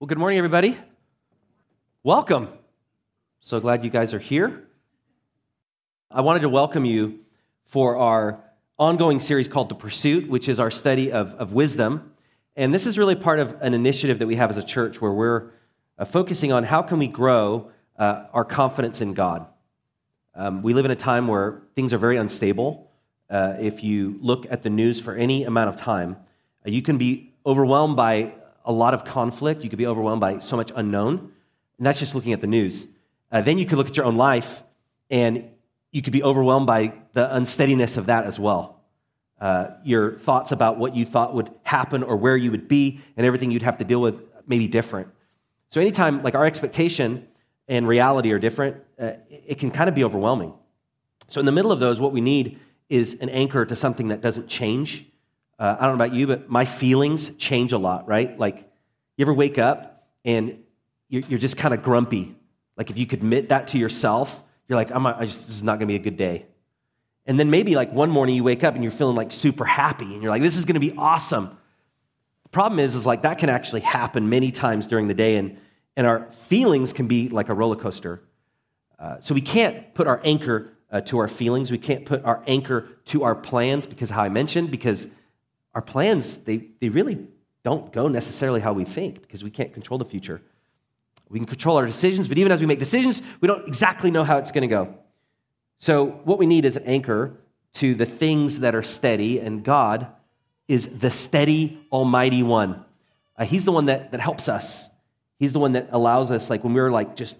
Well, good morning, everybody. Welcome. So glad you guys are here. I wanted to welcome you for our ongoing series called The Pursuit, which is our study of, of wisdom. And this is really part of an initiative that we have as a church where we're uh, focusing on how can we grow uh, our confidence in God. Um, we live in a time where things are very unstable. Uh, if you look at the news for any amount of time, uh, you can be overwhelmed by a lot of conflict. You could be overwhelmed by so much unknown. And that's just looking at the news. Uh, then you could look at your own life and you could be overwhelmed by the unsteadiness of that as well. Uh, your thoughts about what you thought would happen or where you would be and everything you'd have to deal with may be different. So, anytime like our expectation and reality are different, uh, it can kind of be overwhelming. So, in the middle of those, what we need is an anchor to something that doesn't change. Uh, I don't know about you, but my feelings change a lot, right? Like, you ever wake up and you're, you're just kind of grumpy? Like, if you could admit that to yourself, you're like, I'm just, this is not going to be a good day. And then maybe like one morning you wake up and you're feeling like super happy and you're like, this is going to be awesome. The problem is, is like that can actually happen many times during the day and, and our feelings can be like a roller coaster. Uh, so we can't put our anchor uh, to our feelings. We can't put our anchor to our plans because how I mentioned, because our plans, they, they really don't go necessarily how we think because we can't control the future. We can control our decisions, but even as we make decisions, we don't exactly know how it's going to go. So, what we need is an anchor to the things that are steady, and God is the steady, almighty one. Uh, he's the one that, that helps us. He's the one that allows us, like when we're like just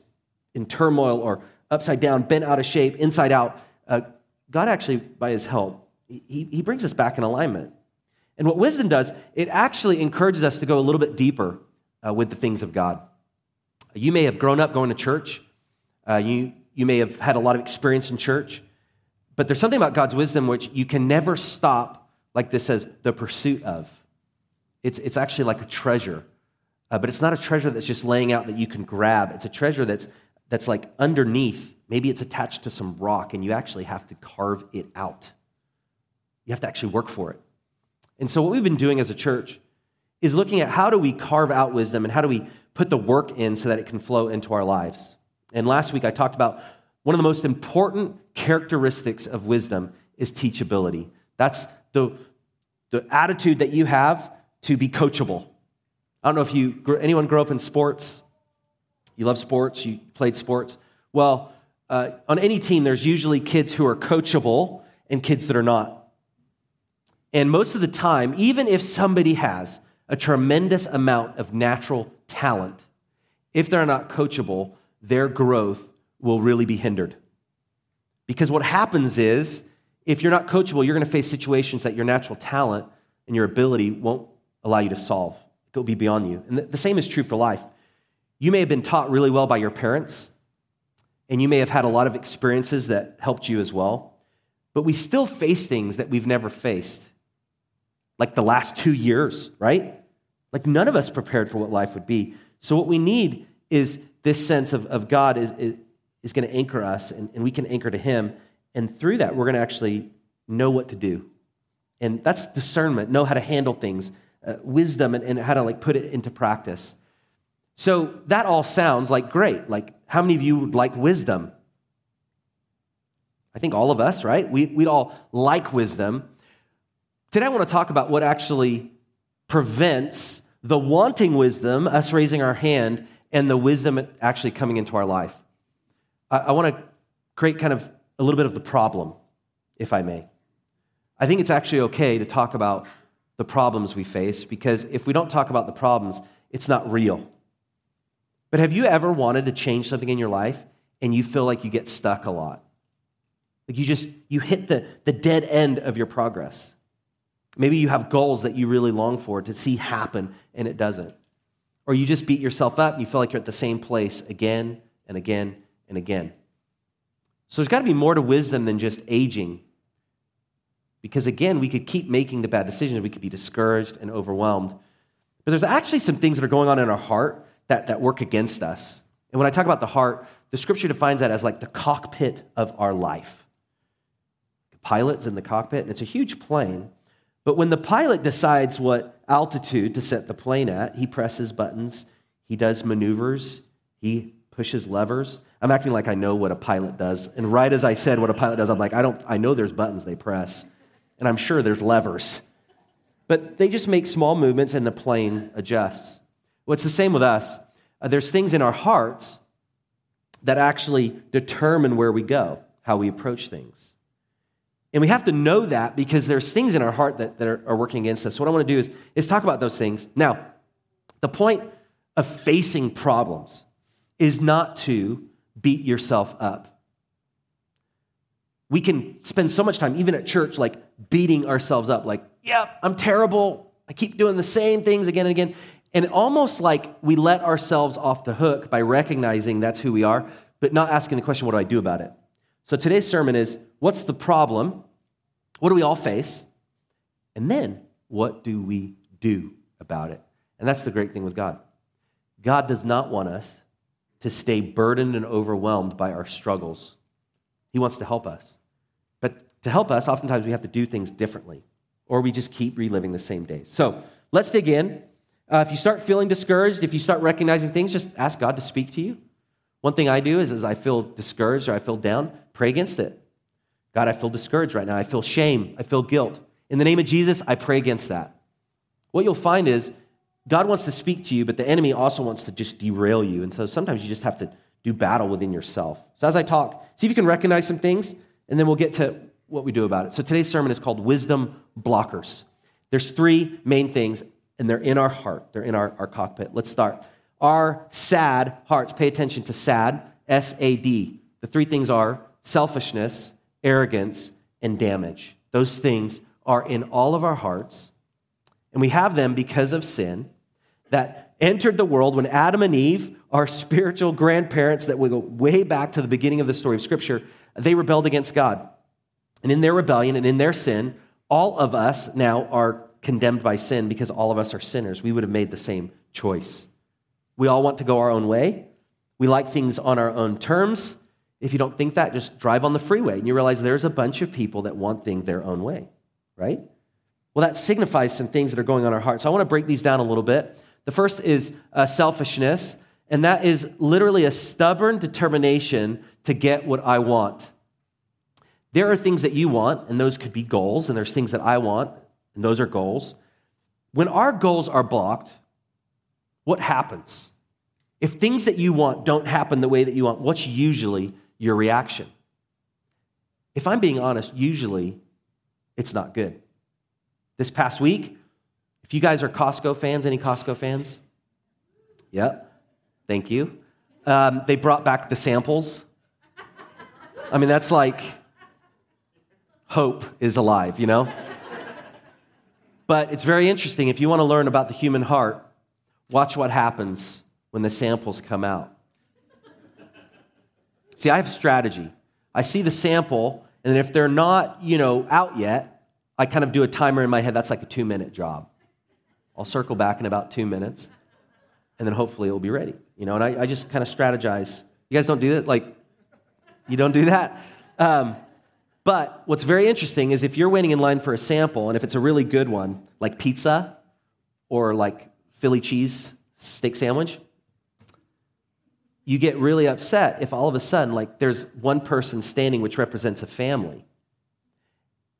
in turmoil or upside down, bent out of shape, inside out, uh, God actually, by his help, he, he brings us back in alignment. And what wisdom does, it actually encourages us to go a little bit deeper uh, with the things of God. You may have grown up going to church. Uh, you, you may have had a lot of experience in church. But there's something about God's wisdom which you can never stop, like this says, the pursuit of. It's, it's actually like a treasure. Uh, but it's not a treasure that's just laying out that you can grab. It's a treasure that's, that's like underneath. Maybe it's attached to some rock, and you actually have to carve it out. You have to actually work for it. And so, what we've been doing as a church is looking at how do we carve out wisdom and how do we put the work in so that it can flow into our lives. And last week I talked about one of the most important characteristics of wisdom is teachability. That's the, the attitude that you have to be coachable. I don't know if you anyone grew up in sports. You love sports. You played sports. Well, uh, on any team, there's usually kids who are coachable and kids that are not. And most of the time, even if somebody has a tremendous amount of natural talent, if they're not coachable, their growth will really be hindered. Because what happens is, if you're not coachable, you're going to face situations that your natural talent and your ability won't allow you to solve. It'll be beyond you. And the same is true for life. You may have been taught really well by your parents, and you may have had a lot of experiences that helped you as well, but we still face things that we've never faced, like the last two years, right? Like none of us prepared for what life would be. So what we need is this sense of, of God is, is, is going to anchor us and, and we can anchor to Him. And through that, we're going to actually know what to do. And that's discernment, know how to handle things, uh, wisdom, and, and how to like put it into practice. So that all sounds like great. Like, how many of you would like wisdom? I think all of us, right? We, we'd all like wisdom. Today, I want to talk about what actually prevents the wanting wisdom, us raising our hand, and the wisdom actually coming into our life. I, want to create kind of a little bit of the problem, if I may. I think it's actually okay to talk about the problems we face because if we don't talk about the problems, it's not real. But have you ever wanted to change something in your life and you feel like you get stuck a lot? Like you just you hit the, the dead end of your progress. Maybe you have goals that you really long for to see happen and it doesn't. Or you just beat yourself up and you feel like you're at the same place again and again and again. So there's got to be more to wisdom than just aging. Because again, we could keep making the bad decisions, we could be discouraged and overwhelmed. But there's actually some things that are going on in our heart that, that work against us. And when I talk about the heart, the scripture defines that as like the cockpit of our life. The pilot's in the cockpit, and it's a huge plane. But when the pilot decides what altitude to set the plane at, he presses buttons, he does maneuvers, he pushes levers. I'm acting like I know what a pilot does. And right as I said what a pilot does, I'm like, I don't I know there's buttons they press. And I'm sure there's levers. But they just make small movements and the plane adjusts. Well, it's the same with us. Uh, there's things in our hearts that actually determine where we go, how we approach things. And we have to know that because there's things in our heart that, that are, are working against us. So what I want to do is, is talk about those things. Now, the point of facing problems is not to beat yourself up. We can spend so much time, even at church, like beating ourselves up, like, yeah, I'm terrible. I keep doing the same things again and again. And almost like we let ourselves off the hook by recognizing that's who we are, but not asking the question, what do I do about it? So today's sermon is what's the problem? What do we all face? And then what do we do about it? And that's the great thing with God. God does not want us to stay burdened and overwhelmed by our struggles. He wants to help us. But to help us, oftentimes we have to do things differently, or we just keep reliving the same days. So let's dig in. Uh, if you start feeling discouraged, if you start recognizing things, just ask God to speak to you. One thing I do is, as I feel discouraged or I feel down, pray against it. God, I feel discouraged right now. I feel shame. I feel guilt. In the name of Jesus, I pray against that. What you'll find is God wants to speak to you, but the enemy also wants to just derail you. And so sometimes you just have to do battle within yourself. So as I talk, see if you can recognize some things, and then we'll get to what we do about it. So today's sermon is called Wisdom Blockers. There's three main things and they're in our heart, they're in our, our cockpit. Let's start. Our sad hearts, pay attention to sad, S A D. The three things are selfishness, arrogance, and damage. Those things are in all of our hearts, and we have them because of sin that entered the world when Adam and Eve, our spiritual grandparents that we go way back to the beginning of the story of Scripture, they rebelled against God. And in their rebellion and in their sin, all of us now are condemned by sin because all of us are sinners. We would have made the same choice. We all want to go our own way. We like things on our own terms. If you don't think that, just drive on the freeway and you realize there's a bunch of people that want things their own way, right? Well, that signifies some things that are going on in our heart. So I want to break these down a little bit. The first is uh, selfishness, and that is literally a stubborn determination to get what I want. There are things that you want, and those could be goals, and there's things that I want, and those are goals. When our goals are blocked, what happens? If things that you want don't happen the way that you want, what's usually your reaction? If I'm being honest, usually it's not good. This past week, if you guys are Costco fans, any Costco fans? Yep, thank you. Um, they brought back the samples. I mean, that's like hope is alive, you know? But it's very interesting. If you want to learn about the human heart, watch what happens when the samples come out. See, I have a strategy. I see the sample, and if they're not, you know, out yet, I kind of do a timer in my head. That's like a two minute job. I'll circle back in about two minutes, and then hopefully it'll be ready. You know, and I, I just kind of strategize. You guys don't do that? Like, you don't do that? Um, but what's very interesting is if you're waiting in line for a sample, and if it's a really good one, like pizza or like Philly cheese steak sandwich, you get really upset if all of a sudden, like, there's one person standing which represents a family.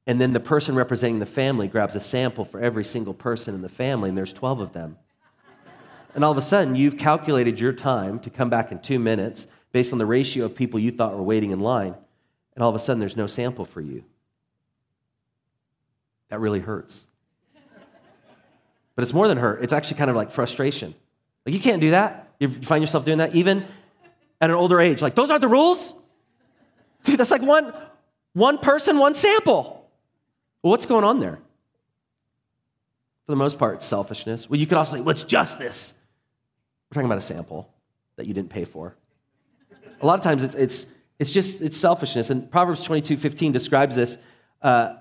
And then the person representing the family grabs a sample for every single person in the family, and there's 12 of them. And all of a sudden, you've calculated your time to come back in two minutes based on the ratio of people you thought were waiting in line and all of a sudden there's no sample for you. That really hurts. But it's more than hurt, it's actually kind of like frustration. Like, you can't do that. You find yourself doing that even at an older age. Like, those aren't the rules? Dude, that's like one, one person, one sample. Well, what's going on there? For the most part, selfishness. Well, you could also say, what's justice? We're talking about a sample that you didn't pay for. A lot of times it's, it's it's just, it's selfishness. And Proverbs 22 15 describes this, uh,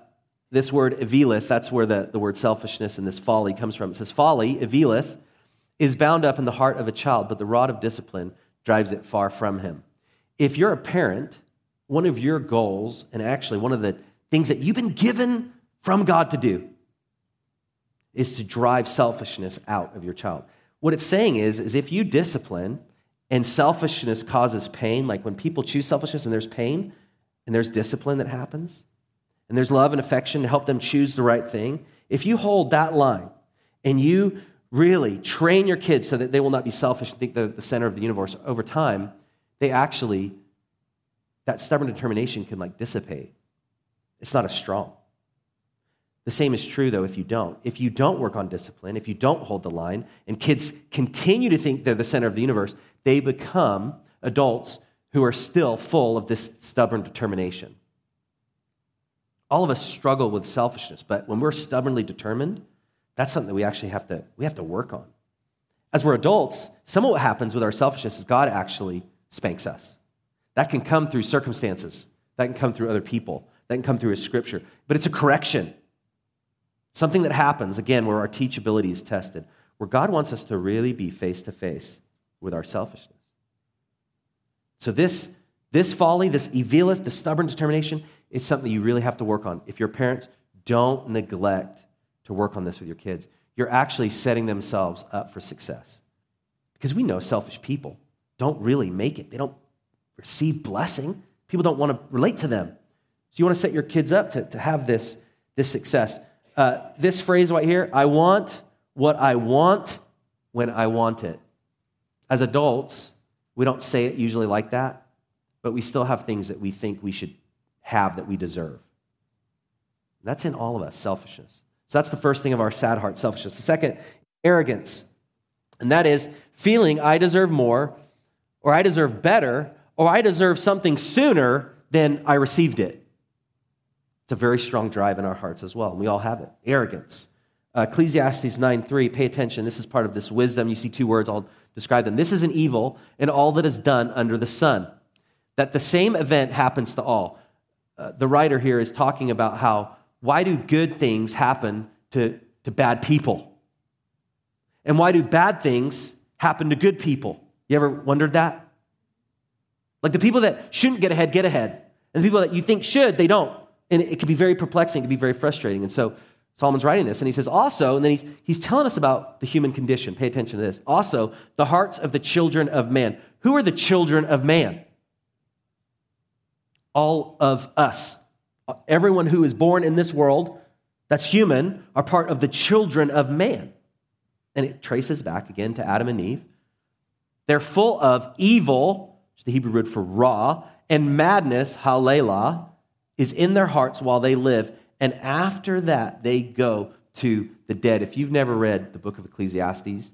this word evileth. That's where the, the word selfishness and this folly comes from. It says, Folly, evileth, is bound up in the heart of a child, but the rod of discipline drives it far from him. If you're a parent, one of your goals, and actually one of the things that you've been given from God to do, is to drive selfishness out of your child. what it's saying is, is if you discipline and selfishness causes pain, like when people choose selfishness and there's pain and there's discipline that happens, and there's love and affection to help them choose the right thing, if you hold that line and you really train your kids so that they will not be selfish and think they're the center of the universe over time, they actually, that stubborn determination can like dissipate. It's not as strong. The same is true, though, if you don't. If you don't work on discipline, if you don't hold the line, and kids continue to think they're the center of the universe, they become adults who are still full of this stubborn determination. All of us struggle with selfishness, but when we're stubbornly determined, that's something that we actually have to, we have to work on. As we're adults, some of what happens with our selfishness is God actually spanks us. That can come through circumstances, that can come through other people, that can come through His scripture, but it's a correction. Something that happens, again, where our teachability is tested, where God wants us to really be face to face with our selfishness. So, this, this folly, this evilith, the stubborn determination, it's something you really have to work on. If your parents don't neglect to work on this with your kids, you're actually setting themselves up for success. Because we know selfish people don't really make it, they don't receive blessing. People don't want to relate to them. So, you want to set your kids up to, to have this, this success. Uh, this phrase right here I want what I want when I want it. As adults, we don't say it usually like that, but we still have things that we think we should have that we deserve. That's in all of us, selfishness. So that's the first thing of our sad heart, selfishness. The second, arrogance. And that is feeling I deserve more, or I deserve better, or I deserve something sooner than I received it. It's a very strong drive in our hearts as well. And we all have it. Arrogance. Uh, Ecclesiastes 9 3, pay attention. This is part of this wisdom. You see two words, I'll describe them. This is an evil in all that is done under the sun. That the same event happens to all. Uh, the writer here is talking about how, why do good things happen to, to bad people? And why do bad things happen to good people? You ever wondered that? Like the people that shouldn't get ahead, get ahead. And the people that you think should, they don't. And it can be very perplexing, it can be very frustrating. And so Solomon's writing this, and he says, also, and then he's, he's telling us about the human condition. Pay attention to this. Also, the hearts of the children of man. Who are the children of man? All of us. Everyone who is born in this world that's human are part of the children of man. And it traces back again to Adam and Eve. They're full of evil, which is the Hebrew word for ra, and madness, halelah, is in their hearts while they live. And after that, they go to the dead. If you've never read the book of Ecclesiastes,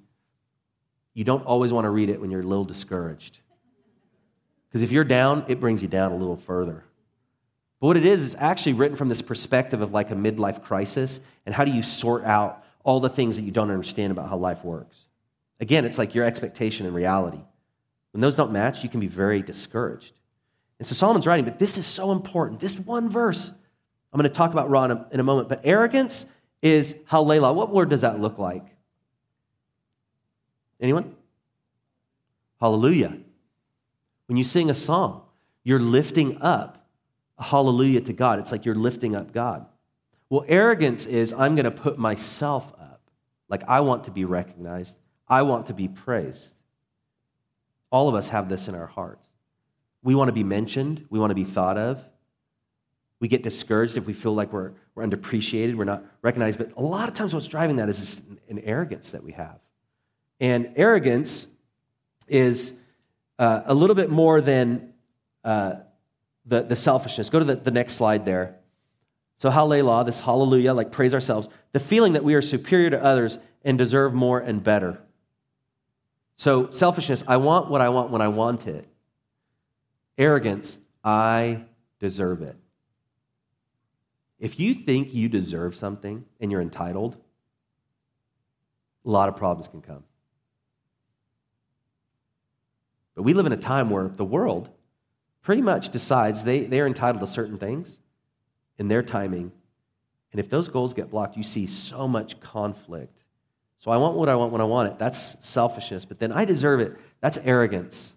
you don't always want to read it when you're a little discouraged. Because if you're down, it brings you down a little further. But what it is, is actually written from this perspective of like a midlife crisis and how do you sort out all the things that you don't understand about how life works. Again, it's like your expectation and reality. When those don't match, you can be very discouraged. And so Solomon's writing, but this is so important. This one verse, I'm going to talk about ra in a, moment, but arrogance is halela. What word does that look like? Anyone? Hallelujah. When you sing a song, you're lifting up hallelujah to God. It's like you're lifting up God. Well, arrogance is I'm going to put myself up. Like I want to be recognized, I want to be praised. All of us have this in our hearts. We want to be mentioned, we want to be thought of. We get discouraged if we feel like we're, we're underappreciated, we're not recognized. But a lot of times, what's driving that is an arrogance that we have. And arrogance is uh, a little bit more than uh, the, the selfishness. Go to the, the next slide there. So, hallelujah, this hallelujah, like praise ourselves, the feeling that we are superior to others and deserve more and better. So, selfishness, I want what I want when I want it. Arrogance, I deserve it. If you think you deserve something and you're entitled, a lot of problems can come. But we live in a time where the world pretty much decides they, they're entitled to certain things in their timing. And if those goals get blocked, you see so much conflict. So I want what I want when I want it. That's selfishness. But then I deserve it. That's arrogance.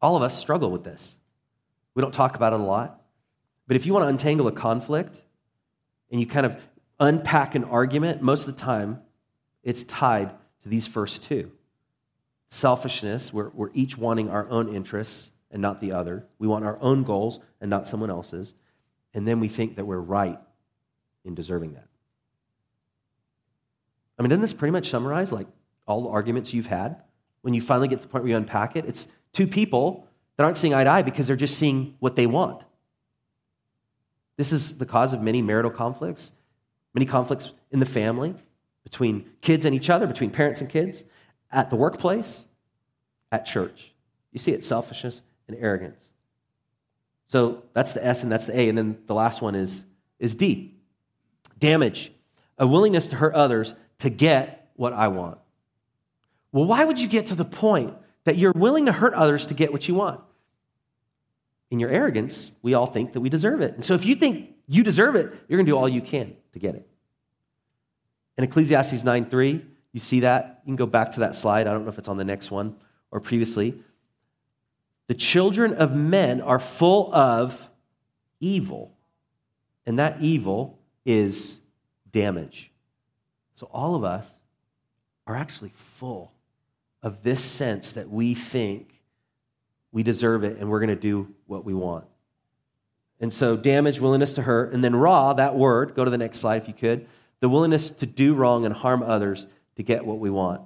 All of us struggle with this. We don't talk about it a lot. But if you want to untangle a conflict and you kind of unpack an argument, most of the time it's tied to these first two. Selfishness, we're, we're each wanting our own interests and not the other. We want our own goals and not someone else's. And then we think that we're right in deserving that. I mean, doesn't this pretty much summarize like all the arguments you've had when you finally get to the point where you unpack it? It's two people that aren't seeing eye to eye because they're just seeing what they want. This is the cause of many marital conflicts, many conflicts in the family, between kids and each other, between parents and kids, at the workplace, at church. You see it selfishness and arrogance. So that's the S and that's the A. And then the last one is, is D damage, a willingness to hurt others to get what I want. Well, why would you get to the point that you're willing to hurt others to get what you want? In your arrogance, we all think that we deserve it. And so if you think you deserve it, you're going to do all you can to get it. In Ecclesiastes 9 3, you see that? You can go back to that slide. I don't know if it's on the next one or previously. The children of men are full of evil, and that evil is damage. So all of us are actually full of this sense that we think we deserve it and we're going to do what we want. And so, damage, willingness to hurt, and then ra, that word, go to the next slide if you could, the willingness to do wrong and harm others to get what we want.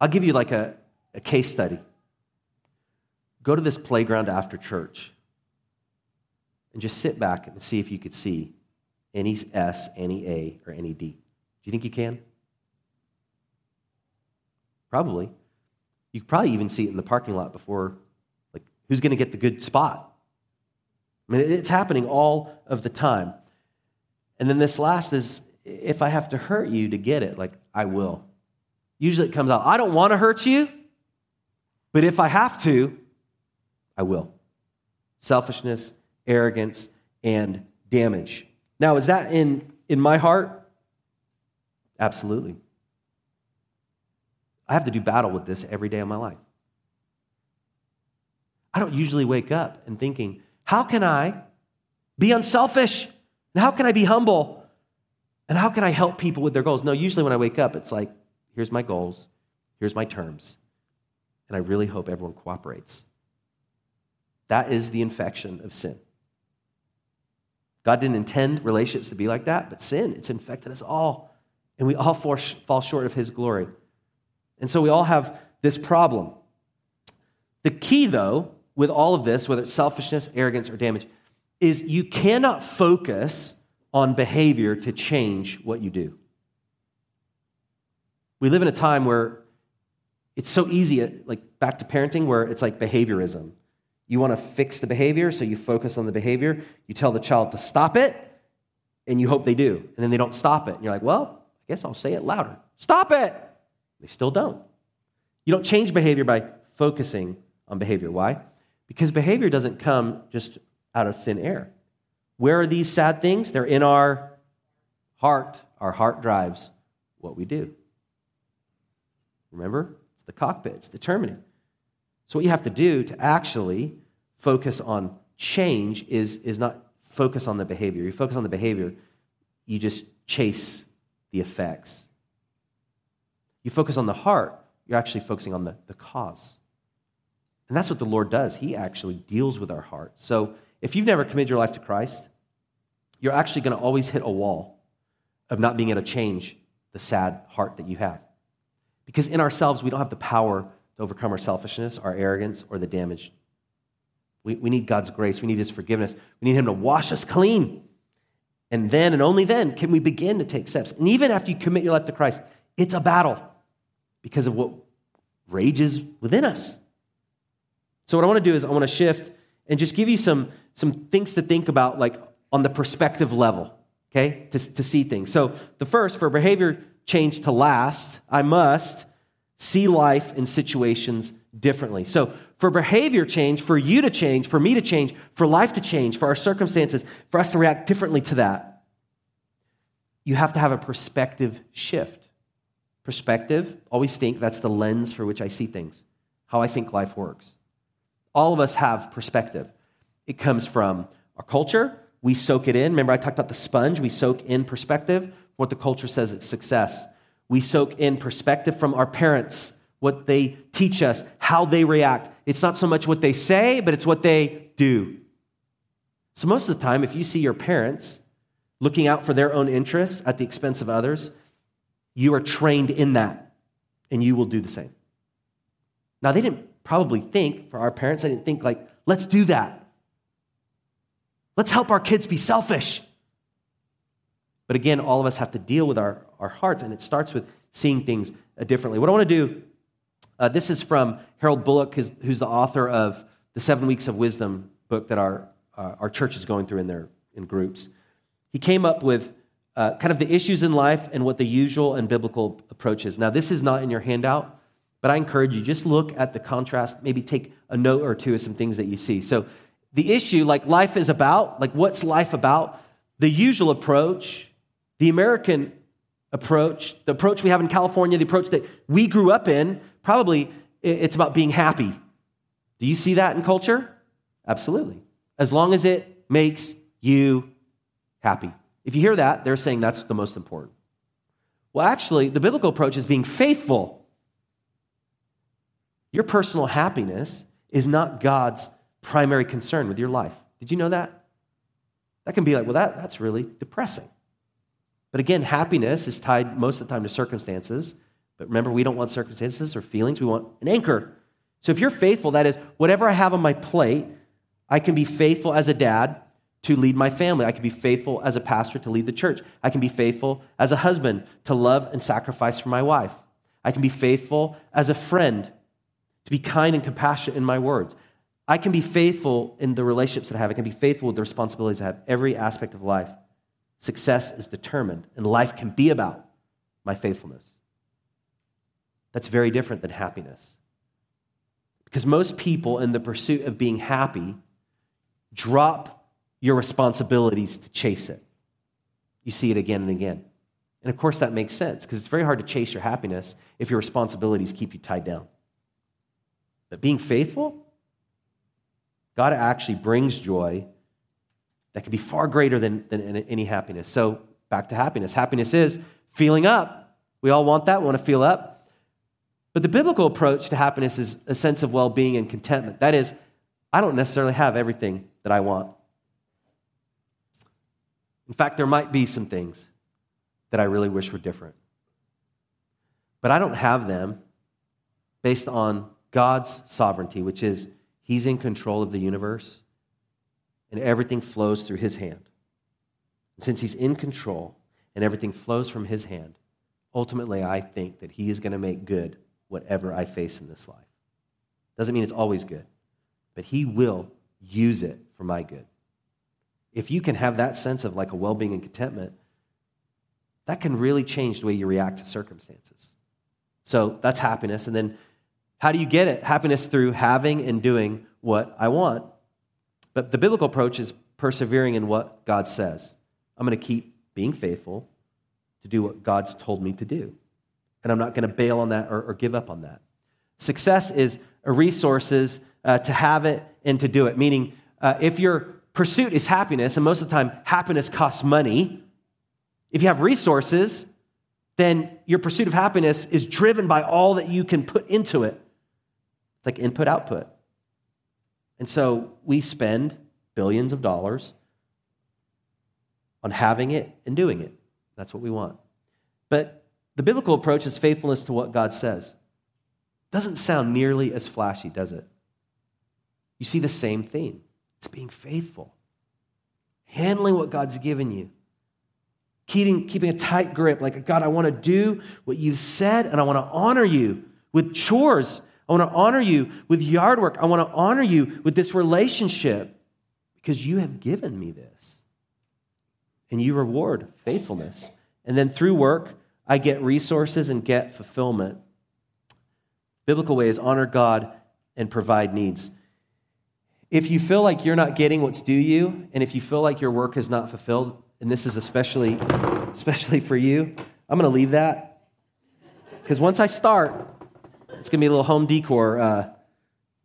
I'll give you like a, a case study. Go to this playground after church and just sit back and see if you could see any S, any A, or any D. Do you think you can? Probably. You could probably even see it in the parking lot before, like, who's going to get the good spot? I mean, it's happening all of the time. And then this last is if I have to hurt you to get it, like, I will. Usually it comes out, I don't want to hurt you, but if I have to, I will. Selfishness, arrogance, and damage. Now, is that in, in my heart? Absolutely. I have to do battle with this every day of my life. I don't usually wake up and thinking, how can I be unselfish? And how can I be humble? And how can I help people with their goals? No, usually when I wake up, it's like, here's my goals, here's my terms, and I really hope everyone cooperates. That is the infection of sin. God didn't intend relationships to be like that, but sin, it's infected us all. And we all fall short of His glory. And so we all have this problem. The key, though, with all of this, whether it's selfishness, arrogance, or damage, is you cannot focus on behavior to change what you do. We live in a time where it's so easy, like back to parenting, where it's like behaviorism. You want to fix the behavior, so you focus on the behavior. You tell the child to stop it, and you hope they do. And then they don't stop it. And you're like, well, I guess I'll say it louder. Stop it! They still don't. You don't change behavior by focusing on behavior. Why? Because behavior doesn't come just out of thin air. Where are these sad things? They're in our heart. Our heart drives what we do. Remember? It's the cockpit, it's determining. So, what you have to do to actually focus on change is, is not focus on the behavior. You focus on the behavior, you just chase the effects. You focus on the heart, you're actually focusing on the, the cause. And that's what the Lord does. He actually deals with our heart. So, if you've never committed your life to Christ, you're actually going to always hit a wall of not being able to change the sad heart that you have. Because in ourselves, we don't have the power to overcome our selfishness, our arrogance, or the damage. We, we need God's grace. We need His forgiveness. We need Him to wash us clean. And then and only then can we begin to take steps. And even after you commit your life to Christ, it's a battle because of what rages within us. So, what I want to do is I want to shift and just give you some, some things to think about, like on the perspective level, okay, to, to see things. So, the first, for behavior change to last, I must see life and situations differently. So, for behavior change, for you to change, for me to change, for life to change, for our circumstances, for us to react differently to that, you have to have a perspective shift. Perspective, always think that's the lens for which I see things, how I think life works. All of us have perspective. It comes from our culture. We soak it in. Remember, I talked about the sponge. We soak in perspective, what the culture says is success We soak in perspective from our parents, what they teach us, how they react. It's not so much what they say, but it's what they do. So, most of the time, if you see your parents looking out for their own interests at the expense of others, you are trained in that, and you will do the same. Now, they didn't probably think, for our parents, they didn't think, like, let's do that. Let's help our kids be selfish. But again, all of us have to deal with our, our hearts, and it starts with seeing things differently. What I want to do, uh, this is from Harold Bullock, who's the author of the Seven Weeks of Wisdom book that our, uh, our church is going through in their in groups. He came up with uh, kind of the issues in life and what the usual and biblical approach is. Now, this is not in your handout, but I encourage you just look at the contrast, maybe take a note or two of some things that you see. So, the issue, like life is about, like what's life about? The usual approach, the American approach, the approach we have in California, the approach that we grew up in, probably it's about being happy. Do you see that in culture? Absolutely. As long as it makes you happy. If you hear that, they're saying that's the most important. Well, actually, the biblical approach is being faithful. Your personal happiness is not God's primary concern with your life. Did you know that? That can be like, well, that, that's really depressing. But again, happiness is tied most of the time to circumstances. But remember, we don't want circumstances or feelings, we want an anchor. So if you're faithful, that is, whatever I have on my plate, I can be faithful as a dad to lead my family. I can be faithful as a pastor to lead the church. I can be faithful as a husband to love and sacrifice for my wife. I can be faithful as a friend to be kind and compassionate in my words. I can be faithful in the relationships that I have. I can be faithful with the responsibilities I have. Every aspect of life. Success is determined, and life can be about my faithfulness. That's very different than happiness. Because most people, in the pursuit of being happy, drop your responsibilities to chase it. You see it again and again. And of course, that makes sense because it's very hard to chase your happiness if your responsibilities keep you tied down. But being faithful, God actually brings joy that can be far greater than, than any happiness. So, back to happiness. Happiness is feeling up. We all want that, we want to feel up. But the biblical approach to happiness is a sense of well being and contentment. That is, I don't necessarily have everything that I want. In fact, there might be some things that I really wish were different. But I don't have them based on God's sovereignty, which is He's in control of the universe and everything flows through His hand. And since He's in control and everything flows from His hand, ultimately I think that He is going to make good whatever I face in this life. Doesn't mean it's always good, but He will use it for my good if you can have that sense of like a well being and contentment, that can really change the way you react to circumstances. So that's happiness. And then how do you get it? Happiness through having and doing what I want. But the biblical approach is persevering in what God says. I'm going to keep being faithful to do what God's told me to do. And I'm not going to bail on that or, or give up on that. Success is resources uh, to have it and to do it, meaning uh, if you're pursuit is happiness, and most of the time, happiness costs money. If you have resources, then your pursuit of happiness is driven by all that you can put into it. It's like input output. And so we spend billions of dollars on having it and doing it. That's what we want. But the biblical approach is faithfulness to what God says. Doesn't sound nearly as flashy, does it? You see the same theme. It's being faithful, handling what God's given you, keeping, keeping a tight grip. Like, God, I want to do what you've said, and I want to honor you with chores. I want to honor you with yard work. I want to honor you with this relationship because you have given me this. And you reward faithfulness. And then through work, I get resources and get fulfillment. Biblical way is honor God and provide needs. If you feel like you're not getting what's due you, and if you feel like your work is not fulfilled, and this is especially, especially for you, I'm going to leave that. Because once I start, it's going to be a little home decor uh,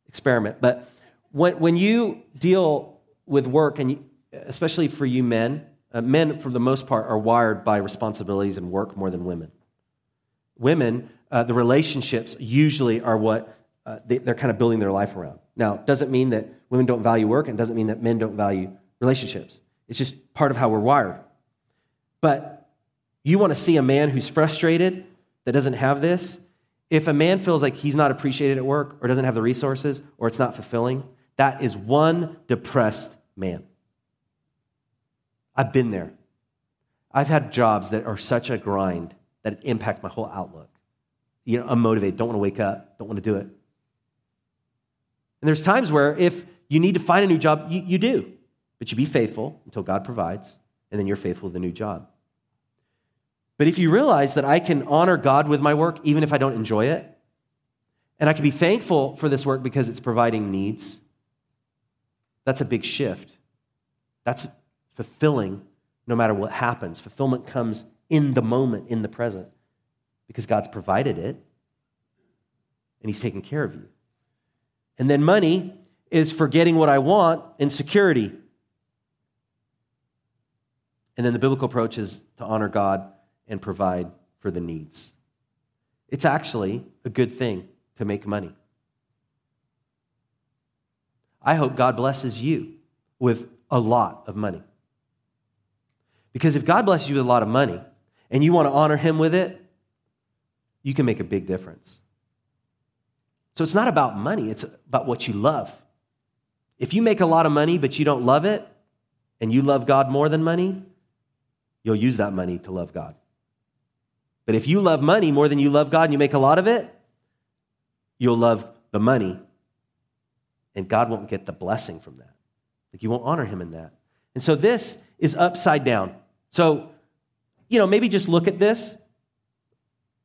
experiment. But when, when you deal with work, and you, especially for you men, uh, men, for the most part, are wired by responsibilities and work more than women. women, uh, the relationships usually are what uh, they, they're kind of building their life around. Now, doesn't mean that women don't value work and doesn't mean that men don't value relationships. It's just part of how we're wired. But you want to see a man who's frustrated that doesn't have this? If a man feels like he's not appreciated at work or doesn't have the resources or it's not fulfilling, that is one depressed man. I've been there. I've had jobs that are such a grind that it impact my whole outlook. You know, I'm motivated, don't want to wake up, don't want to do it. And there's times where if you need to find a new job, you, you do. But you be faithful until God provides, and then you're faithful to the new job. But if you realize that I can honor God with my work, even if I don't enjoy it, and I can be thankful for this work because it's providing needs, that's a big shift. That's fulfilling no matter what happens. Fulfillment comes in the moment, in the present, because God's provided it and He's taken care of you. And then money is for getting what I want and security. And then the biblical approach is to honor God and provide for the needs. It's actually a good thing to make money. I hope God blesses you with a lot of money. Because if God blesses you with a lot of money and you want to honor Him with it, you can make a big difference. So it's not about money, it's about what you love. If you make a lot of money but you don't love it, and you love God more than money, you'll use that money to love God. But if you love money more than you love God and you make a lot of it, you'll love the money, and God won't get the blessing from that. Like you won't honor Him in that. And so this is upside down. So, you know, maybe just look at this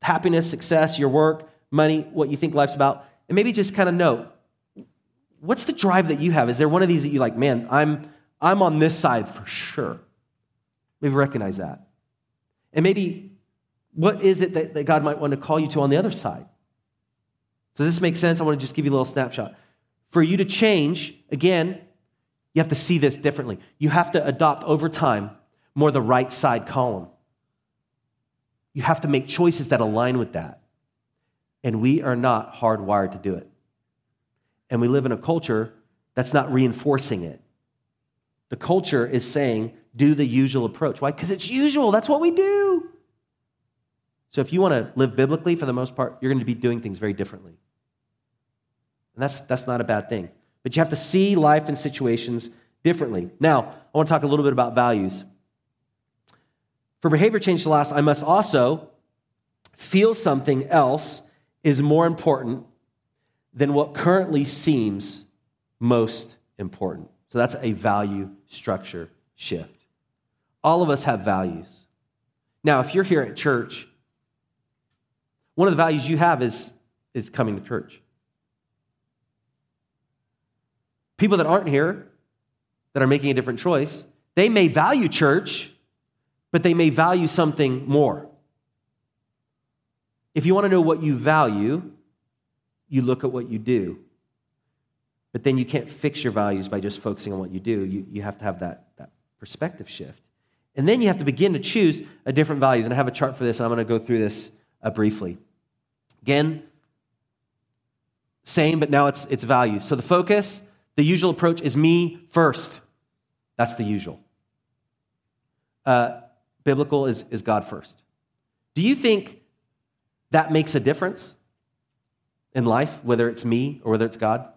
happiness, success, your work, money, what you think life's about, and maybe just kind of note what's the drive that you have? Is there one of these that you like, man, I'm, I'm on this side for sure? Maybe recognize that. And maybe what is it that, that God might want to call you to on the other side? So this makes sense? I want to just give you a little snapshot. For you to change, again, you have to see this differently. You have to adopt over time more the right side column. You have to make choices that align with that. And we are not hardwired to do it. And we live in a culture that's not reinforcing it. The culture is saying, do the usual approach. Why? Because it's usual. That's what we do. So if you want to live biblically, for the most part, you're going to be doing things very differently. And that's, that's not a bad thing. But you have to see life and situations differently. Now, I want to talk a little bit about values. For behavior change to last, I must also feel something else is more important than what currently seems most important. So that's a value structure shift. All of us have values. Now, if you're here at church, one of the values you have is, is coming to church. People that aren't here, that are making a different choice, they may value church, but they may value something more. If you want to know what you value, you look at what you do. But then you can't fix your values by just focusing on what you do. You, you have to have that, that perspective shift. And then you have to begin to choose a different values. And I have a chart for this, and I'm going to go through this uh, briefly. Again, same, but now it's, it's values. So the focus, the usual approach is me first. That's the usual. Uh, biblical is, is God first. Do you think that makes a difference in life, whether it's me or whether it's God?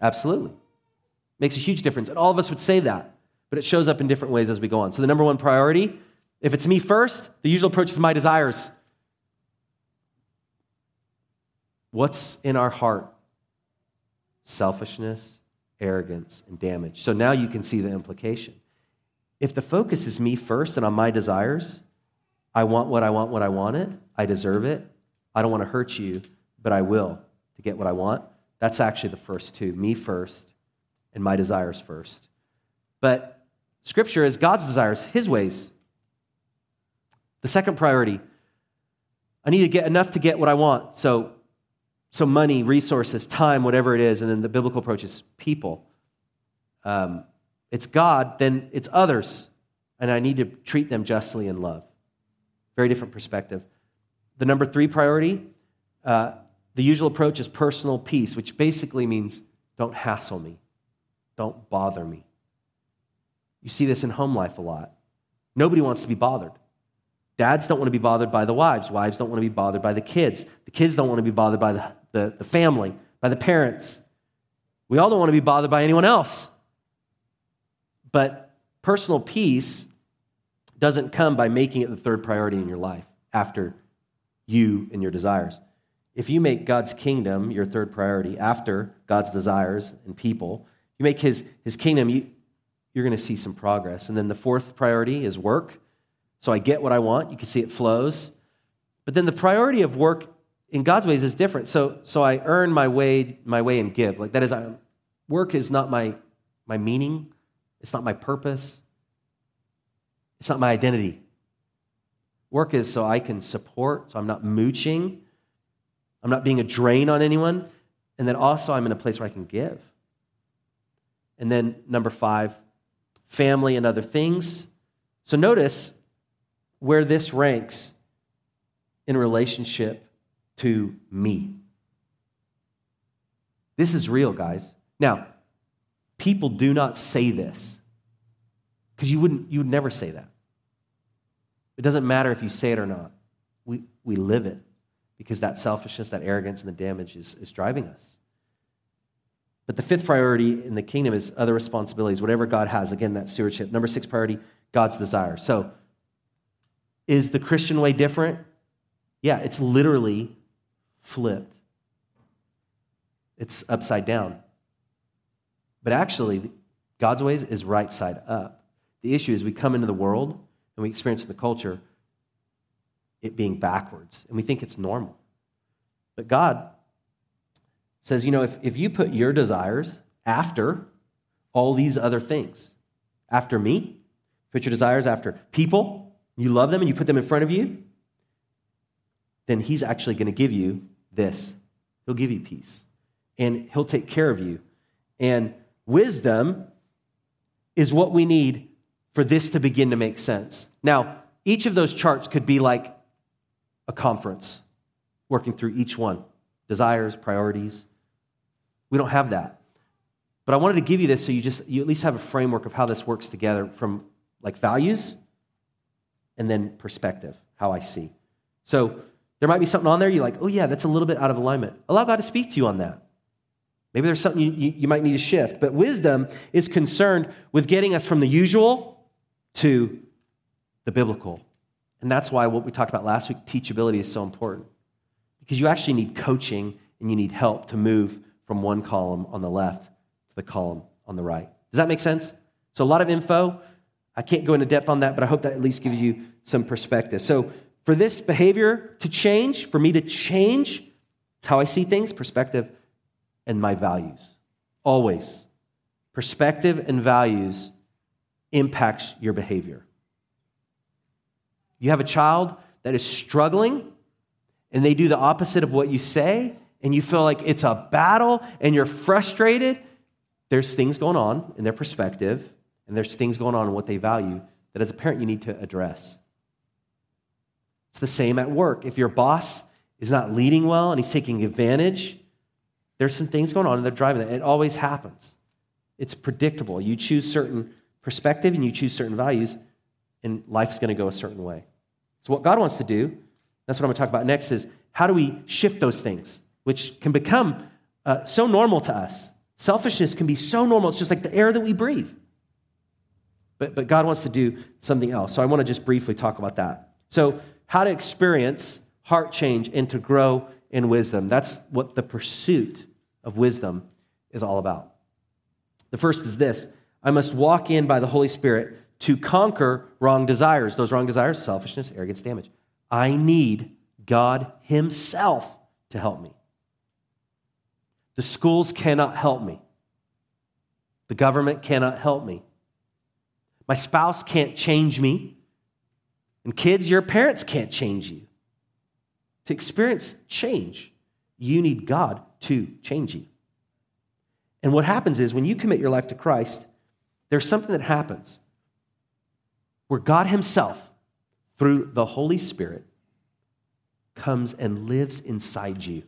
Absolutely. Makes a huge difference. And all of us would say that, but it shows up in different ways as we go on. So, the number one priority if it's me first, the usual approach is my desires. What's in our heart? Selfishness, arrogance, and damage. So now you can see the implication if the focus is me first and on my desires, I want what I want, what I want it, I deserve it, I don't want to hurt you, but I will to get what I want. That's actually the first two me first and my desires first. But scripture is God's desires, his ways. The second priority I need to get enough to get what I want. So, so money, resources, time, whatever it is. And then the biblical approach is people. Um, it's God, then it's others. And I need to treat them justly in love. Very different perspective. the number three priority, uh, the usual approach is personal peace, which basically means don't hassle me, don't bother me. You see this in home life a lot. Nobody wants to be bothered. Dads don't want to be bothered by the wives. Wives don't want to be bothered by the kids. The kids don't want to be bothered by the, the, the family, by the parents. We all don't want to be bothered by anyone else. But personal peace doesn't come by making it the third priority in your life after you and your desires. If you make God's kingdom your third priority after God's desires and people, you make his, his kingdom, you, you're going to see some progress. And then the fourth priority is work. So I get what I want. You can see it flows. But then the priority of work in God's ways is different. So, so I earn my way, my way and give. Like that is, I, work is not my, my meaning. It's not my purpose. It's not my identity. Work is so I can support, so I'm not mooching. I'm not being a drain on anyone. And then also, I'm in a place where I can give. And then, number five, family and other things. So, notice where this ranks in relationship to me. This is real, guys. Now, people do not say this because you wouldn't you would never say that. It doesn't matter if you say it or not. We, we live it because that selfishness, that arrogance, and the damage is, is driving us. But the fifth priority in the kingdom is other responsibilities, whatever God has. Again, that stewardship. Number six priority, God's desire. So, is the Christian way different? Yeah, it's literally flipped, it's upside down. But actually, God's ways is right side up. The issue is we come into the world and we experience the culture it being backwards, and we think it's normal. But God says, you know, if, if you put your desires after all these other things, after me, put your desires after people, you love them and you put them in front of you, then He's actually going to give you this. He'll give you peace and He'll take care of you. And wisdom is what we need for this to begin to make sense. Now, each of those charts could be like a conference, working through each one desires, priorities. We don't have that. But I wanted to give you this so you just you at least have a framework of how this works together from like values and then perspective, how I see. So there might be something on there you're like, oh yeah, that's a little bit out of alignment. Allow God to speak to you on that. Maybe there's something you, you, you might need to shift. But wisdom is concerned with getting us from the usual to the biblical. And that's why what we talked about last week, teachability, is so important. Because you actually need coaching and you need help to move from one column on the left to the column on the right. Does that make sense? So, a lot of info. I can't go into depth on that, but I hope that at least gives you some perspective. So, for this behavior to change, for me to change, it's how I see things, perspective and my values. Always. Perspective and values impacts your behavior. You have a child that is struggling and they do the opposite of what you say, and you feel like it's a battle and you're frustrated. There's things going on in their perspective, and there's things going on in what they value that as a parent you need to address. It's the same at work. If your boss is not leading well and he's taking advantage, there's some things going on and they're driving it. It always happens. It's predictable. You choose certain perspective and you choose certain values, and life's going to go a certain way. So, what God wants to do, that's what I'm going to talk about next, is how do we shift those things, which can become uh, so normal to us. Selfishness can be so normal, it's just like the air that we breathe. But, but God wants to do something else. So, I want to just briefly talk about that. So, how to experience heart change and to grow in wisdom. That's what the pursuit of wisdom is all about. The first is this I must walk in by the Holy Spirit to conquer wrong desires. Those wrong desires, selfishness, arrogance, damage. I need God Himself to help me. The schools cannot help me. The government cannot help me. My spouse can't change me. And kids, your parents can't change you. To experience change, you need God to change you. And what happens is when you commit your life to Christ, there's something that happens where God Himself, through the Holy Spirit, comes and lives inside you.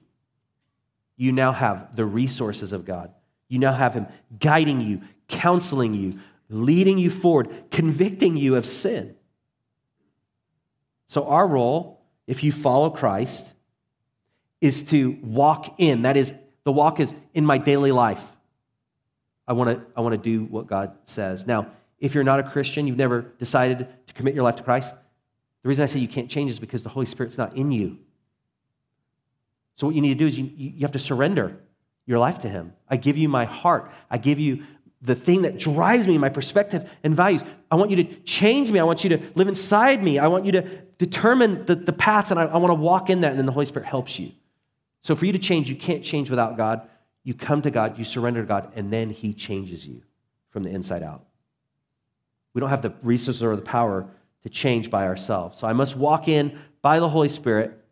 You now have the resources of God. You now have Him guiding you, counseling you, leading you forward, convicting you of sin. So, our role, if you follow Christ, is to walk in. That is, the walk is in my daily life. I want to I want to do what God says. Now, if you're not a Christian, you've never decided to commit your life to Christ, the reason I say you can't change is because the Holy Spirit's not in you. So, what you need to do is you, you have to surrender your life to Him. I give you my heart. I give you the thing that drives me, my perspective and values. I want you to change me. I want you to live inside me. I want you to determine the, the paths, and I, I want to walk in that, and then the Holy Spirit helps you. So, for you to change, you can't change without God. You come to God, you surrender to God, and then He changes you from the inside out. We don't have the resources or the power to change by ourselves. So I must walk in by the Holy Spirit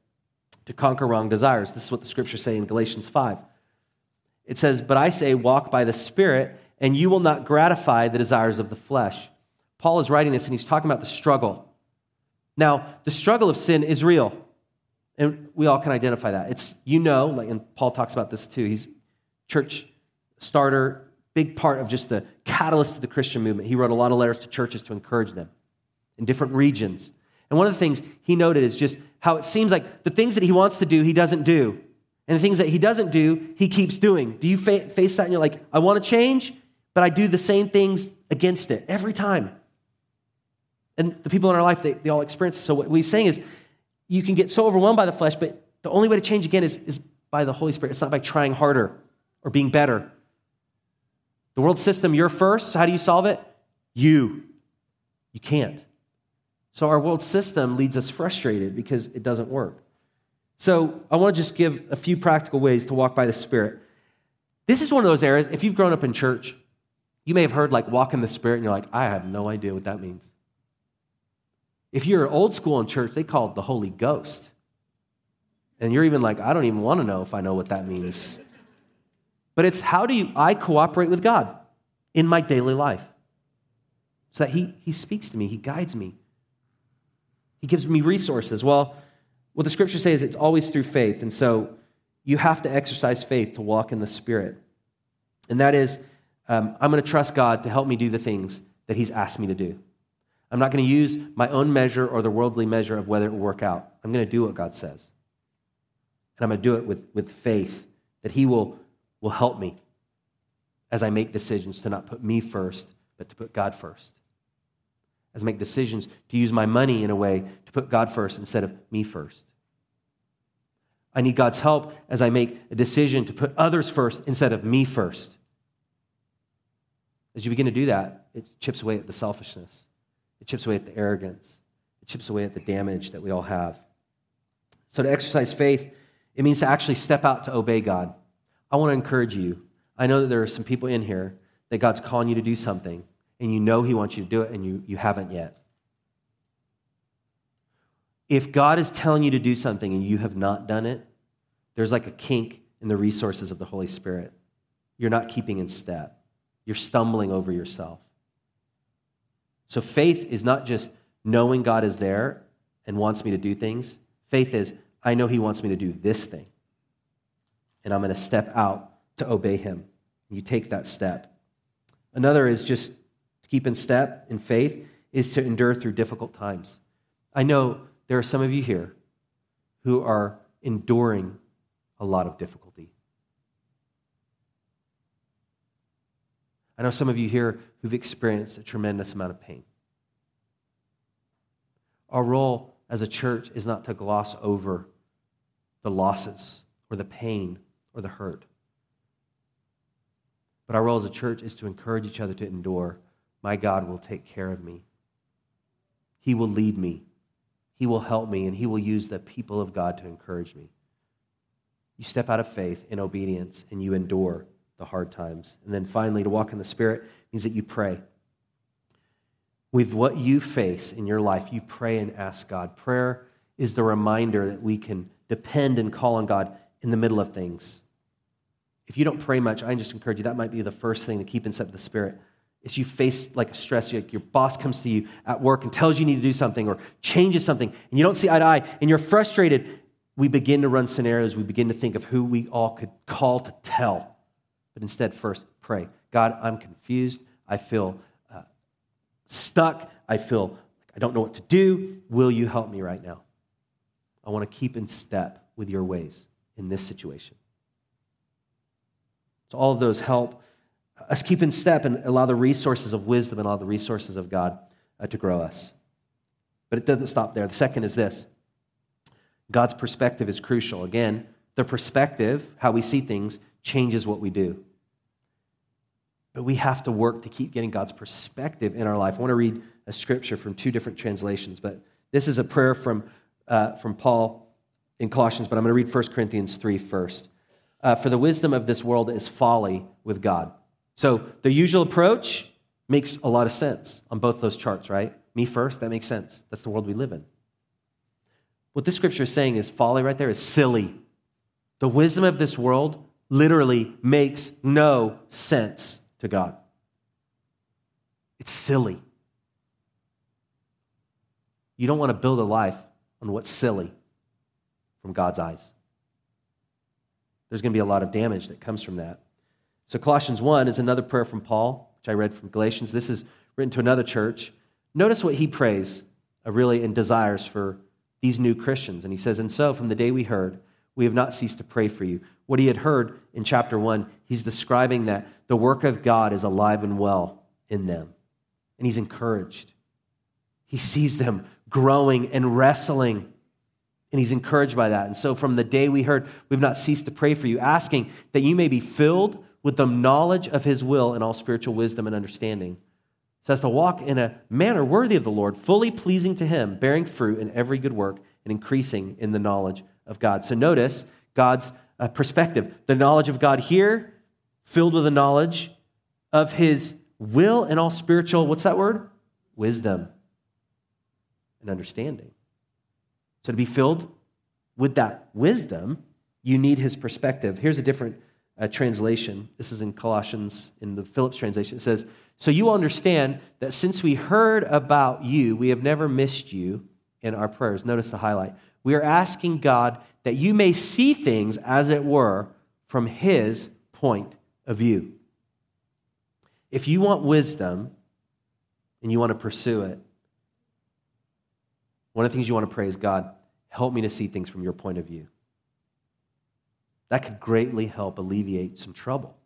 to conquer wrong desires. This is what the scriptures say in Galatians 5. It says, But I say, walk by the Spirit, and you will not gratify the desires of the flesh. Paul is writing this, and he's talking about the struggle. Now, the struggle of sin is real, and we all can identify that. It's, you know, like, and Paul talks about this too. He's church starter, big part of just the catalyst of the Christian movement. He wrote a lot of letters to churches to encourage them in different regions. And one of the things he noted is just how it seems like the things that he wants to do, he doesn't do. And the things that he doesn't do, he keeps doing. Do you fa- face that and you're like, I want to change, but I do the same things against it every time? And the people in our life, they, they all experience it. So what he's saying is, you can get so overwhelmed by the flesh, but the only way to change again is, is by the Holy Spirit. It's not by trying harder or being better. The world system, you're first. So how do you solve it? You. You can't. So our world system leads us frustrated because it doesn't work. So I want to just give a few practical ways to walk by the Spirit. This is one of those areas, if you've grown up in church, you may have heard like walk in the Spirit, and you're like, I have no idea what that means. If you're old school in church, they call it the Holy Ghost. And you're even like, I don't even want to know if I know what that means. But it's how do you, I cooperate with God in my daily life? So that he, he speaks to me, He guides me, he gives me resources. Well, what the scripture says it's always through faith. And so you have to exercise faith to walk in the Spirit. And that is, um, I'm going to trust God to help me do the things that He's asked me to do. I'm not going to use my own measure or the worldly measure of whether it will work out. I'm going to do what God says. And I'm going to do it with, with faith that He will, will help me as I make decisions to not put me first, but to put God first as I make decisions to use my money in a way to put God first instead of me first. I need God's help as I make a decision to put others first instead of me first. As you begin to do that, it chips away at the selfishness, it chips away at the arrogance, it chips away at the damage that we all have. So, to exercise faith, it means to actually step out to obey God. I want to encourage you. I know that there are some people in here that God's calling you to do something and you know He wants you to do it and you, you haven't yet. If God is telling you to do something and you have not done it, there's like a kink in the resources of the Holy Spirit. You're not keeping in step, you're stumbling over yourself. So faith is not just knowing God is there and wants me to do things. Faith is, I know He wants me to do this thing. And I'm going to step out to obey Him. You take that step. Another is just keep in step in faith is to endure through difficult times. I know there are some of you here who are enduring a lot of difficulty. I know some of you here who've experienced a tremendous amount of pain. Our role as a church is not to gloss over the losses or the pain or the hurt. But our role as a church is to encourage each other to endure my God will take care of me. He will lead me. He will help me, and He will use the people of God to encourage me. You step out of faith in obedience and you endure the hard times. And then finally, to walk in the Spirit means that you pray. With what you face in your life, you pray and ask God. Prayer is the reminder that we can depend and call on God in the middle of things. If you don't pray much, I just encourage you, that might be the first thing to keep in step with the Spirit is you face like a stress, like your boss comes to you at work and tells you you need to do something or changes something, and you don't see eye to eye, and you're frustrated. we begin to run scenarios, we begin to think of who we all could call to tell. But instead, first, pray God, I'm confused. I feel uh, stuck. I feel like I don't know what to do. Will you help me right now? I want to keep in step with your ways in this situation. So, all of those help us keep in step and allow the resources of wisdom and all the resources of God uh, to grow us. But it doesn't stop there. The second is this God's perspective is crucial. Again, the perspective, how we see things, changes what we do. But we have to work to keep getting God's perspective in our life. I want to read a scripture from two different translations, but this is a prayer from, uh, from Paul in Colossians, but I'm going to read 1 Corinthians 3 first. Uh, For the wisdom of this world is folly with God. So the usual approach makes a lot of sense on both those charts, right? Me first, that makes sense. That's the world we live in. What this scripture is saying is folly right there is silly. The wisdom of this world literally makes no sense to God. It's silly. You don't want to build a life on what's silly from God's eyes. There's going to be a lot of damage that comes from that. So, Colossians 1 is another prayer from Paul, which I read from Galatians. This is written to another church. Notice what he prays, uh, really, and desires for these new Christians. And he says, And so, from the day we heard, we have not ceased to pray for you. What he had heard in chapter 1, he's describing that the work of God is alive and well in them. And he's encouraged. He sees them growing and wrestling and he's encouraged by that. And so from the day we heard, we've not ceased to pray for you, asking that you may be filled with the knowledge of his will and all spiritual wisdom and understanding, so as to walk in a manner worthy of the Lord, fully pleasing to him, bearing fruit in every good work and increasing in the knowledge of God. So notice God's uh, perspective. The knowledge of God here, filled with the knowledge of his will and all spiritual, what's that word? Wisdom and understanding. So to be filled with that wisdom, you need his perspective. Here's a different uh, translation. This is in Colossians, in the Phillips translation. It says, So you understand that since we heard about you, we have never missed you in our prayers. Notice the highlight. We are asking God that you may see things, as it were, from his point of view. If you want wisdom and you want to pursue it, one of the things you want to pray is God, help me to see things from your point of view. That could greatly help alleviate some trouble.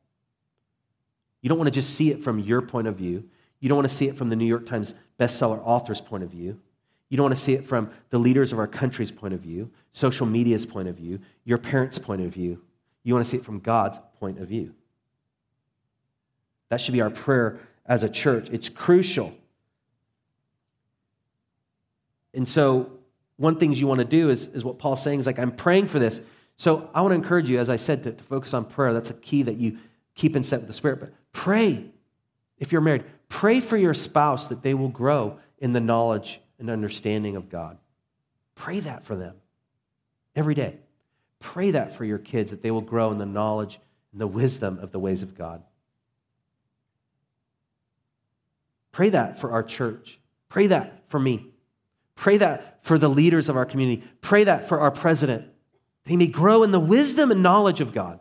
You don't want to just see it from your point of view. You don't want to see it from the New York Times bestseller author's point of view. You don't want to see it from the leaders of our country's point of view, social media's point of view, your parents' point of view. You want to see it from God's point of view. That should be our prayer as a church. It's crucial. And so, one things you want to do is, is what Paul's saying is like, I'm praying for this. So I want to encourage you, as I said, to, to focus on prayer. That's a key that you keep in step with the Spirit. But pray, if you're married, pray for your spouse that they will grow in the knowledge and understanding of God. Pray that for them every day. Pray that for your kids, that they will grow in the knowledge and the wisdom of the ways of God. Pray that for our church. Pray that for me. Pray that for the leaders of our community. Pray that for our president They may grow in the wisdom and knowledge of God.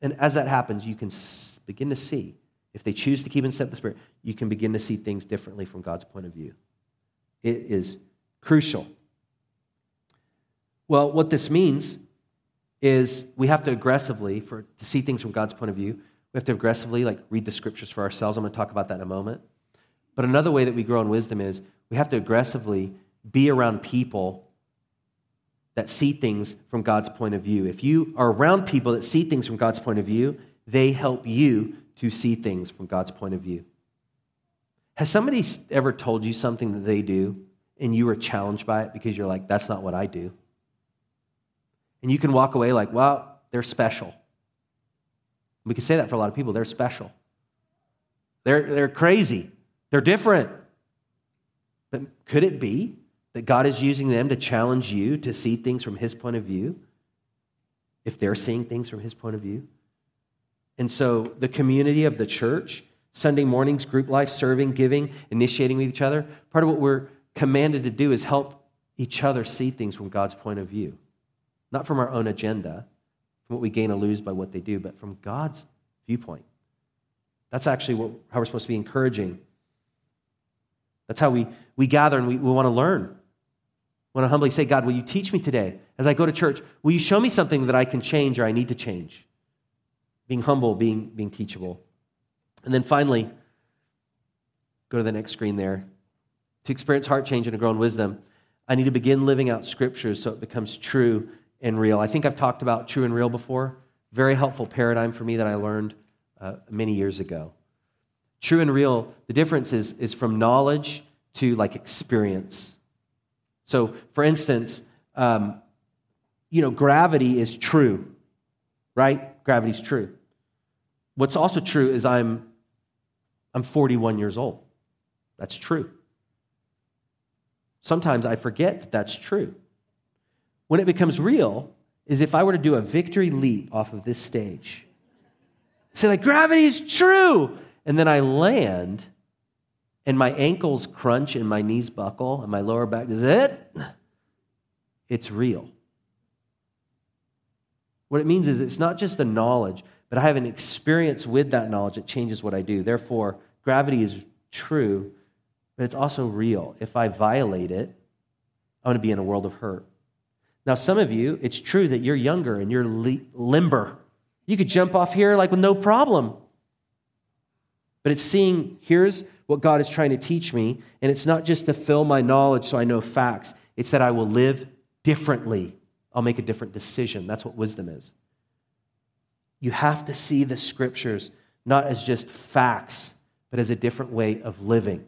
And as that happens, you can begin to see, if they choose to keep in step with the Spirit, you can begin to see things differently from God's point of view. It is crucial. Well, what this means is we have to aggressively, for to see things from God's point of view, we have to aggressively like read the scriptures for ourselves. I'm going to talk about that in a moment. But another way that we grow in wisdom is we have to aggressively be around people that see things from God's point of view. If you are around people that see things from God's point of view, they help you to see things from God's point of view. Has somebody ever told you something that they do and you were challenged by it because you're like, that's not what I do? And you can walk away like, well, they're special. We can say that for a lot of people. They're special. They're, they're crazy. They're different. But could it be that God is using them to challenge you to see things from His point of view, if they're seeing things from His point of view. And so the community of the church, Sunday mornings, group life, serving, giving, initiating with each other, part of what we're commanded to do is help each other see things from God's point of view, not from our own agenda, from what we gain or lose by what they do, but from God's viewpoint. That's actually what, how we're supposed to be encouraging. That's how we, we gather and we, we want to learn. We want to humbly say, God, will you teach me today? As I go to church, will you show me something that I can change or I need to change? Being humble, being, being teachable. And then finally, go to the next screen there. To experience heart change and to grow in wisdom, I need to begin living out scriptures so it becomes true and real. I think I've talked about true and real before. Very helpful paradigm for me that I learned uh, many years ago. True and real, the difference is, is from knowledge to like experience. So, for instance, um, you know, gravity is true, right? Gravity's true. What's also true is I'm, I'm 41 years old. That's true. Sometimes I forget that that's true. When it becomes real is if I were to do a victory leap off of this stage. Say, like, gravity is true. And then I land and my ankles crunch and my knees buckle and my lower back is it? It's real. What it means is it's not just the knowledge, but I have an experience with that knowledge that changes what I do. Therefore, gravity is true, but it's also real. If I violate it, I'm going to be in a world of hurt. Now, some of you, it's true that you're younger and you're limber. You could jump off here like with no problem. But it's seeing here's what God is trying to teach me, and it's not just to fill my knowledge so I know facts, it's that I will live differently. I'll make a different decision. That's what wisdom is. You have to see the scriptures not as just facts, but as a different way of living.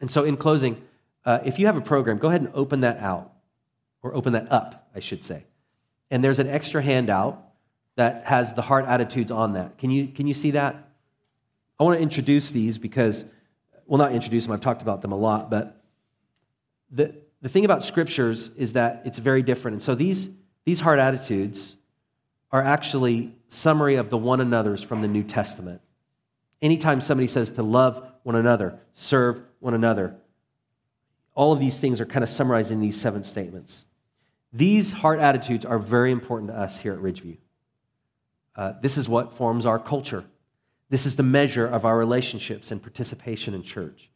And so, in closing, uh, if you have a program, go ahead and open that out, or open that up, I should say. And there's an extra handout that has the heart attitudes on that. Can you, can you see that? I want to introduce these because, well, not introduce them, I've talked about them a lot, but the, the thing about scriptures is that it's very different. And so these, these heart attitudes are actually summary of the one another's from the New Testament. Anytime somebody says to love one another, serve one another, all of these things are kind of summarized in these seven statements. These heart attitudes are very important to us here at Ridgeview. Uh, this is what forms our culture. This is the measure of our relationships and participation in church.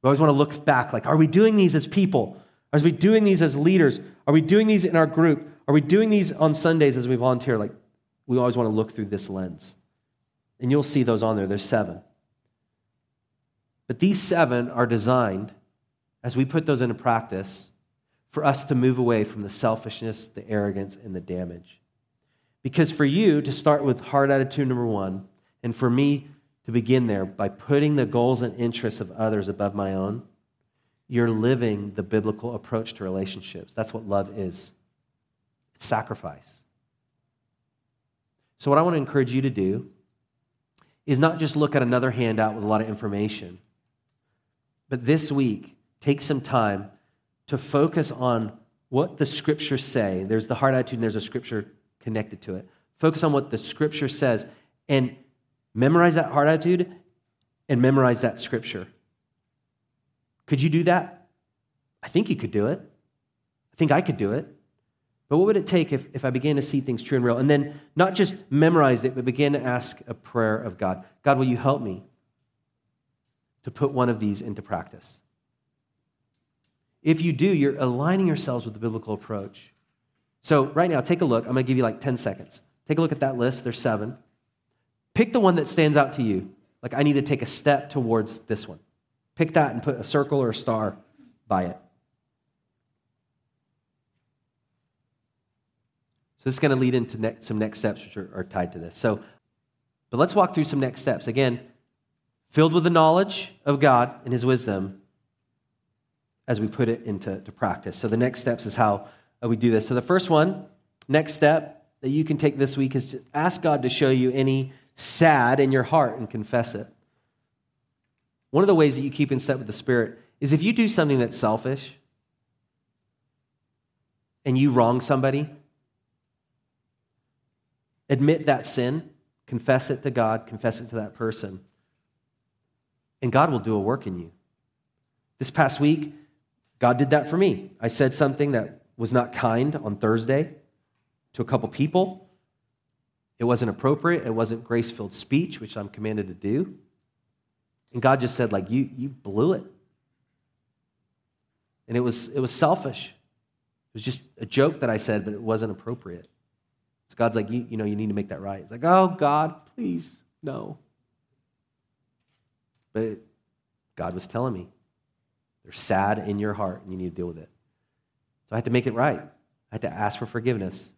We always want to look back like, are we doing these as people? Are we doing these as leaders? Are we doing these in our group? Are we doing these on Sundays as we volunteer? Like, we always want to look through this lens. And you'll see those on there. There's seven. But these seven are designed, as we put those into practice, for us to move away from the selfishness, the arrogance, and the damage. Because for you to start with heart attitude number one, and for me to begin there by putting the goals and interests of others above my own, you're living the biblical approach to relationships. That's what love is it's sacrifice. So, what I want to encourage you to do is not just look at another handout with a lot of information, but this week, take some time to focus on what the scriptures say. There's the heart attitude, and there's a scripture connected to it. Focus on what the scripture says and memorize that heart attitude and memorize that scripture. Could you do that? I think you could do it. I think I could do it. But what would it take if, if I began to see things true and real? And then not just memorize it, but begin to ask a prayer of God God, will you help me to put one of these into practice? If you do, you're aligning yourselves with the biblical approach. So, right now, take a look. I'm going to give you like 10 seconds. Take a look at that list. There's seven. Pick the one that stands out to you. Like, I need to take a step towards this one. Pick that and put a circle or a star by it. So, this is going to lead into some next steps which are, are tied to this. So, but let's walk through some next steps. Again, filled with the knowledge of God and His wisdom as we put it into practice. So, the next steps is how we do this. So, the first one, next step that you can take this week is to ask God to show you any sad in your heart and confess it. One of the ways that you keep in step with the Spirit is if you do something that's selfish and you wrong somebody, admit that sin, confess it to God, confess it to that person, and God will do a work in you. This past week, God did that for me. I said something that was not kind on Thursday to a couple people. It wasn't appropriate. It wasn't grace filled speech, which I'm commanded to do. And God just said, like, you, you blew it. And it was, it was selfish. It was just a joke that I said, but it wasn't appropriate. So God's like, you, you know, you need to make that right. It's like, oh, God, please, no. But God was telling me, they're sad in your heart and you need to deal with it. So I had to make it right. I had to ask for forgiveness.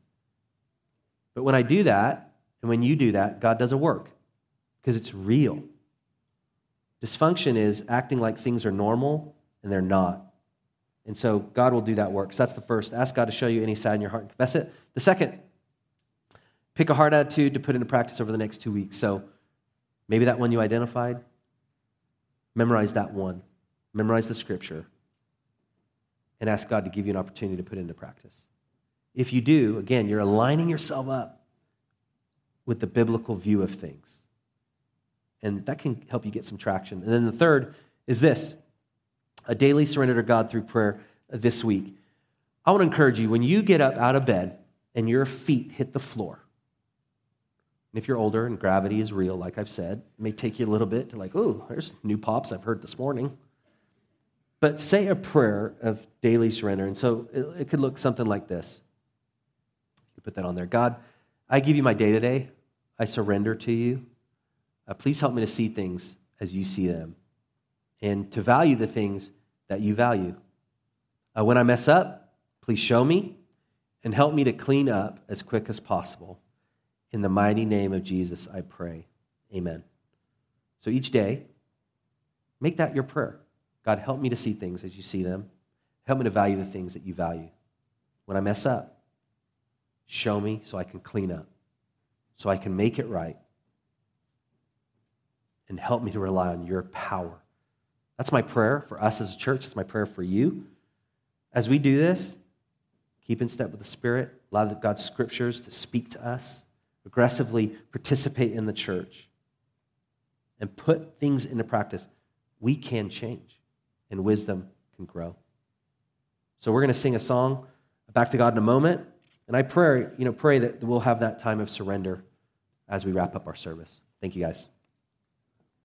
But when I do that, and when you do that, God does a work because it's real. Dysfunction is acting like things are normal and they're not. And so God will do that work. So that's the first. Ask God to show you any sad in your heart and confess it. The second, pick a heart attitude to put into practice over the next two weeks. So maybe that one you identified, memorize that one, memorize the scripture, and ask God to give you an opportunity to put into practice. If you do, again, you're aligning yourself up with the biblical view of things. And that can help you get some traction. And then the third is this a daily surrender to God through prayer this week. I want to encourage you when you get up out of bed and your feet hit the floor, and if you're older and gravity is real, like I've said, it may take you a little bit to like, oh, there's new pops I've heard this morning. But say a prayer of daily surrender. And so it, it could look something like this. You put that on there. God, I give you my day to day. I surrender to you. Uh, please help me to see things as you see them and to value the things that you value. Uh, when I mess up, please show me and help me to clean up as quick as possible. In the mighty name of Jesus, I pray. Amen. So each day, make that your prayer. God, help me to see things as you see them. Help me to value the things that you value. When I mess up, show me so I can clean up, so I can make it right, and help me to rely on your power. That's my prayer for us as a church. It's my prayer for you. As we do this, keep in step with the Spirit, allow God's scriptures to speak to us aggressively participate in the church and put things into practice, we can change and wisdom can grow. So we're going to sing a song back to God in a moment. And I pray, you know, pray that we'll have that time of surrender as we wrap up our service. Thank you guys.